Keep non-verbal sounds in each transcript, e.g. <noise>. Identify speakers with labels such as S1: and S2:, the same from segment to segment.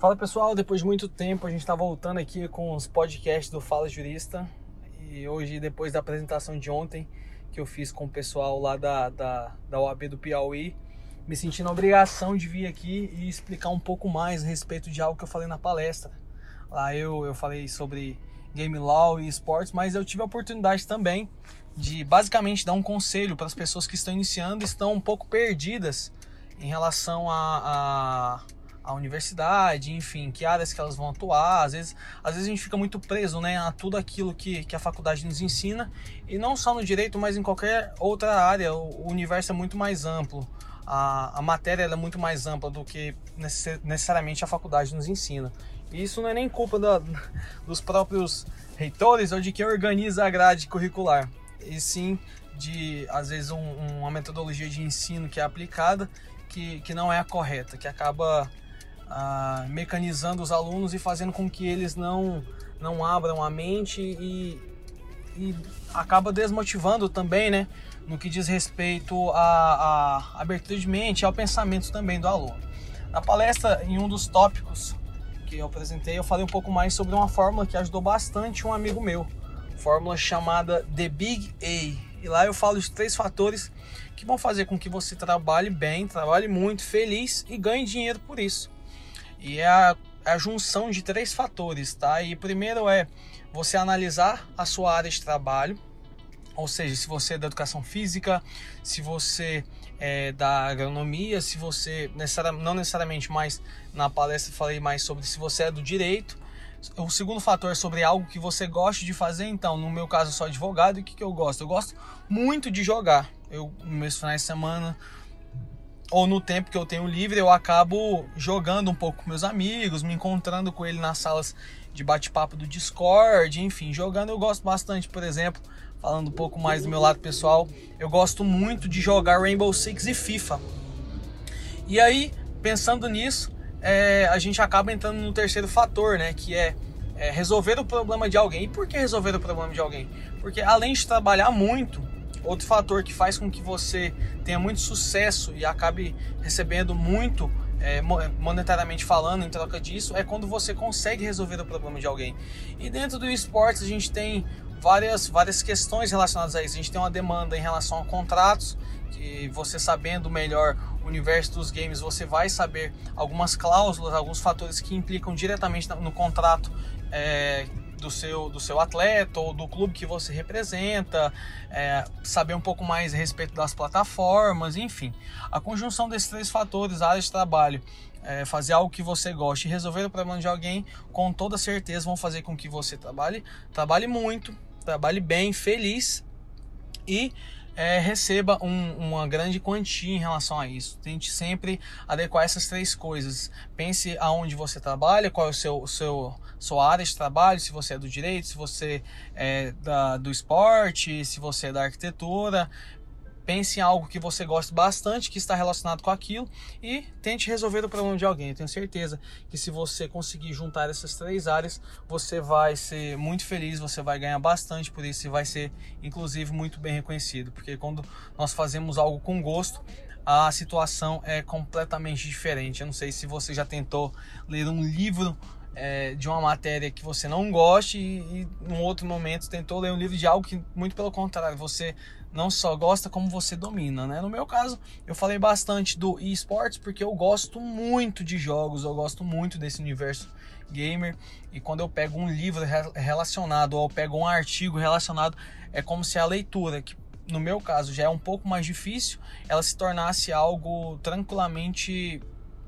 S1: Fala pessoal, depois de muito tempo a gente está voltando aqui com os podcasts do Fala Jurista e hoje, depois da apresentação de ontem que eu fiz com o pessoal lá da, da, da OAB do Piauí, me senti na obrigação de vir aqui e explicar um pouco mais a respeito de algo que eu falei na palestra. Lá eu, eu falei sobre game law e esportes, mas eu tive a oportunidade também de basicamente dar um conselho para as pessoas que estão iniciando e estão um pouco perdidas em relação a, a a universidade, enfim, que áreas que elas vão atuar. Às vezes, às vezes a gente fica muito preso né, a tudo aquilo que, que a faculdade nos ensina, e não só no direito, mas em qualquer outra área. O, universo é muito mais amplo, a, a matéria é muito mais ampla do que necessariamente a faculdade nos ensina. E isso não é nem culpa da, <laughs> dos próprios reitores ou de quem organiza a grade curricular, e sim de, às vezes, um, uma metodologia de ensino que é aplicada que, que não é a correta, que acaba ah, mecanizando os alunos e fazendo com que eles não, não abram a mente e, e acaba desmotivando também, né? No que diz respeito à, à abertura de mente e ao pensamento também do aluno. Na palestra, em um dos tópicos que eu apresentei, eu falei um pouco mais sobre uma fórmula que ajudou bastante um amigo meu, fórmula chamada The Big A. E lá eu falo de três fatores que vão fazer com que você trabalhe bem, trabalhe muito, feliz e ganhe dinheiro por isso. E é a, a junção de três fatores, tá? E primeiro é você analisar a sua área de trabalho, ou seja, se você é da educação física, se você é da agronomia, se você não necessariamente mais na palestra falei mais sobre se você é do direito. O segundo fator é sobre algo que você gosta de fazer. Então, no meu caso, eu sou advogado e o que, que eu gosto? Eu gosto muito de jogar. Eu, meus finais de semana, ou no tempo que eu tenho livre, eu acabo jogando um pouco com meus amigos, me encontrando com ele nas salas de bate-papo do Discord, enfim, jogando eu gosto bastante, por exemplo, falando um pouco mais do meu lado pessoal, eu gosto muito de jogar Rainbow Six e FIFA. E aí, pensando nisso, é, a gente acaba entrando no terceiro fator, né, que é, é resolver o problema de alguém. E por que resolver o problema de alguém? Porque além de trabalhar muito, Outro fator que faz com que você tenha muito sucesso e acabe recebendo muito é, monetariamente falando em troca disso é quando você consegue resolver o problema de alguém. E dentro do esportes a gente tem várias, várias questões relacionadas a isso. A gente tem uma demanda em relação a contratos, que você sabendo melhor o universo dos games, você vai saber algumas cláusulas, alguns fatores que implicam diretamente no contrato é, do seu, do seu atleta ou do clube que você representa, é, saber um pouco mais a respeito das plataformas, enfim. A conjunção desses três fatores, área de trabalho, é, fazer algo que você goste e resolver o problema de alguém, com toda certeza vão fazer com que você trabalhe, trabalhe muito, trabalhe bem, feliz e é, receba um, uma grande quantia em relação a isso. Tente sempre adequar essas três coisas. Pense aonde você trabalha, qual é o seu, seu sua área de trabalho, se você é do direito, se você é da, do esporte, se você é da arquitetura. Pense em algo que você goste bastante, que está relacionado com aquilo e tente resolver o problema de alguém. Eu tenho certeza que se você conseguir juntar essas três áreas, você vai ser muito feliz, você vai ganhar bastante por isso e vai ser, inclusive, muito bem reconhecido. Porque quando nós fazemos algo com gosto, a situação é completamente diferente. Eu não sei se você já tentou ler um livro é, de uma matéria que você não goste e, e em outro momento tentou ler um livro de algo que, muito pelo contrário, você não só gosta, como você domina, né? No meu caso, eu falei bastante do esportes porque eu gosto muito de jogos, eu gosto muito desse universo gamer e quando eu pego um livro relacionado ou eu pego um artigo relacionado, é como se a leitura, que no meu caso já é um pouco mais difícil, ela se tornasse algo tranquilamente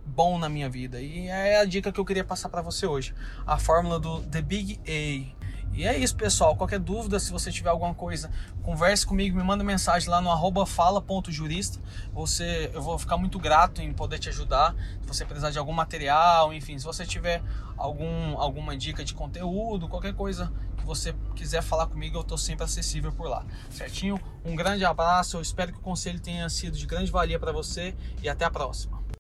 S1: bom na minha vida. E é a dica que eu queria passar para você hoje. A fórmula do The Big A. E é isso, pessoal. Qualquer dúvida, se você tiver alguma coisa, converse comigo, me manda mensagem lá no fala.jurista. Você, eu vou ficar muito grato em poder te ajudar. Se você precisar de algum material, enfim, se você tiver algum, alguma dica de conteúdo, qualquer coisa que você quiser falar comigo, eu estou sempre acessível por lá. Certinho? Um grande abraço. Eu espero que o conselho tenha sido de grande valia para você e até a próxima.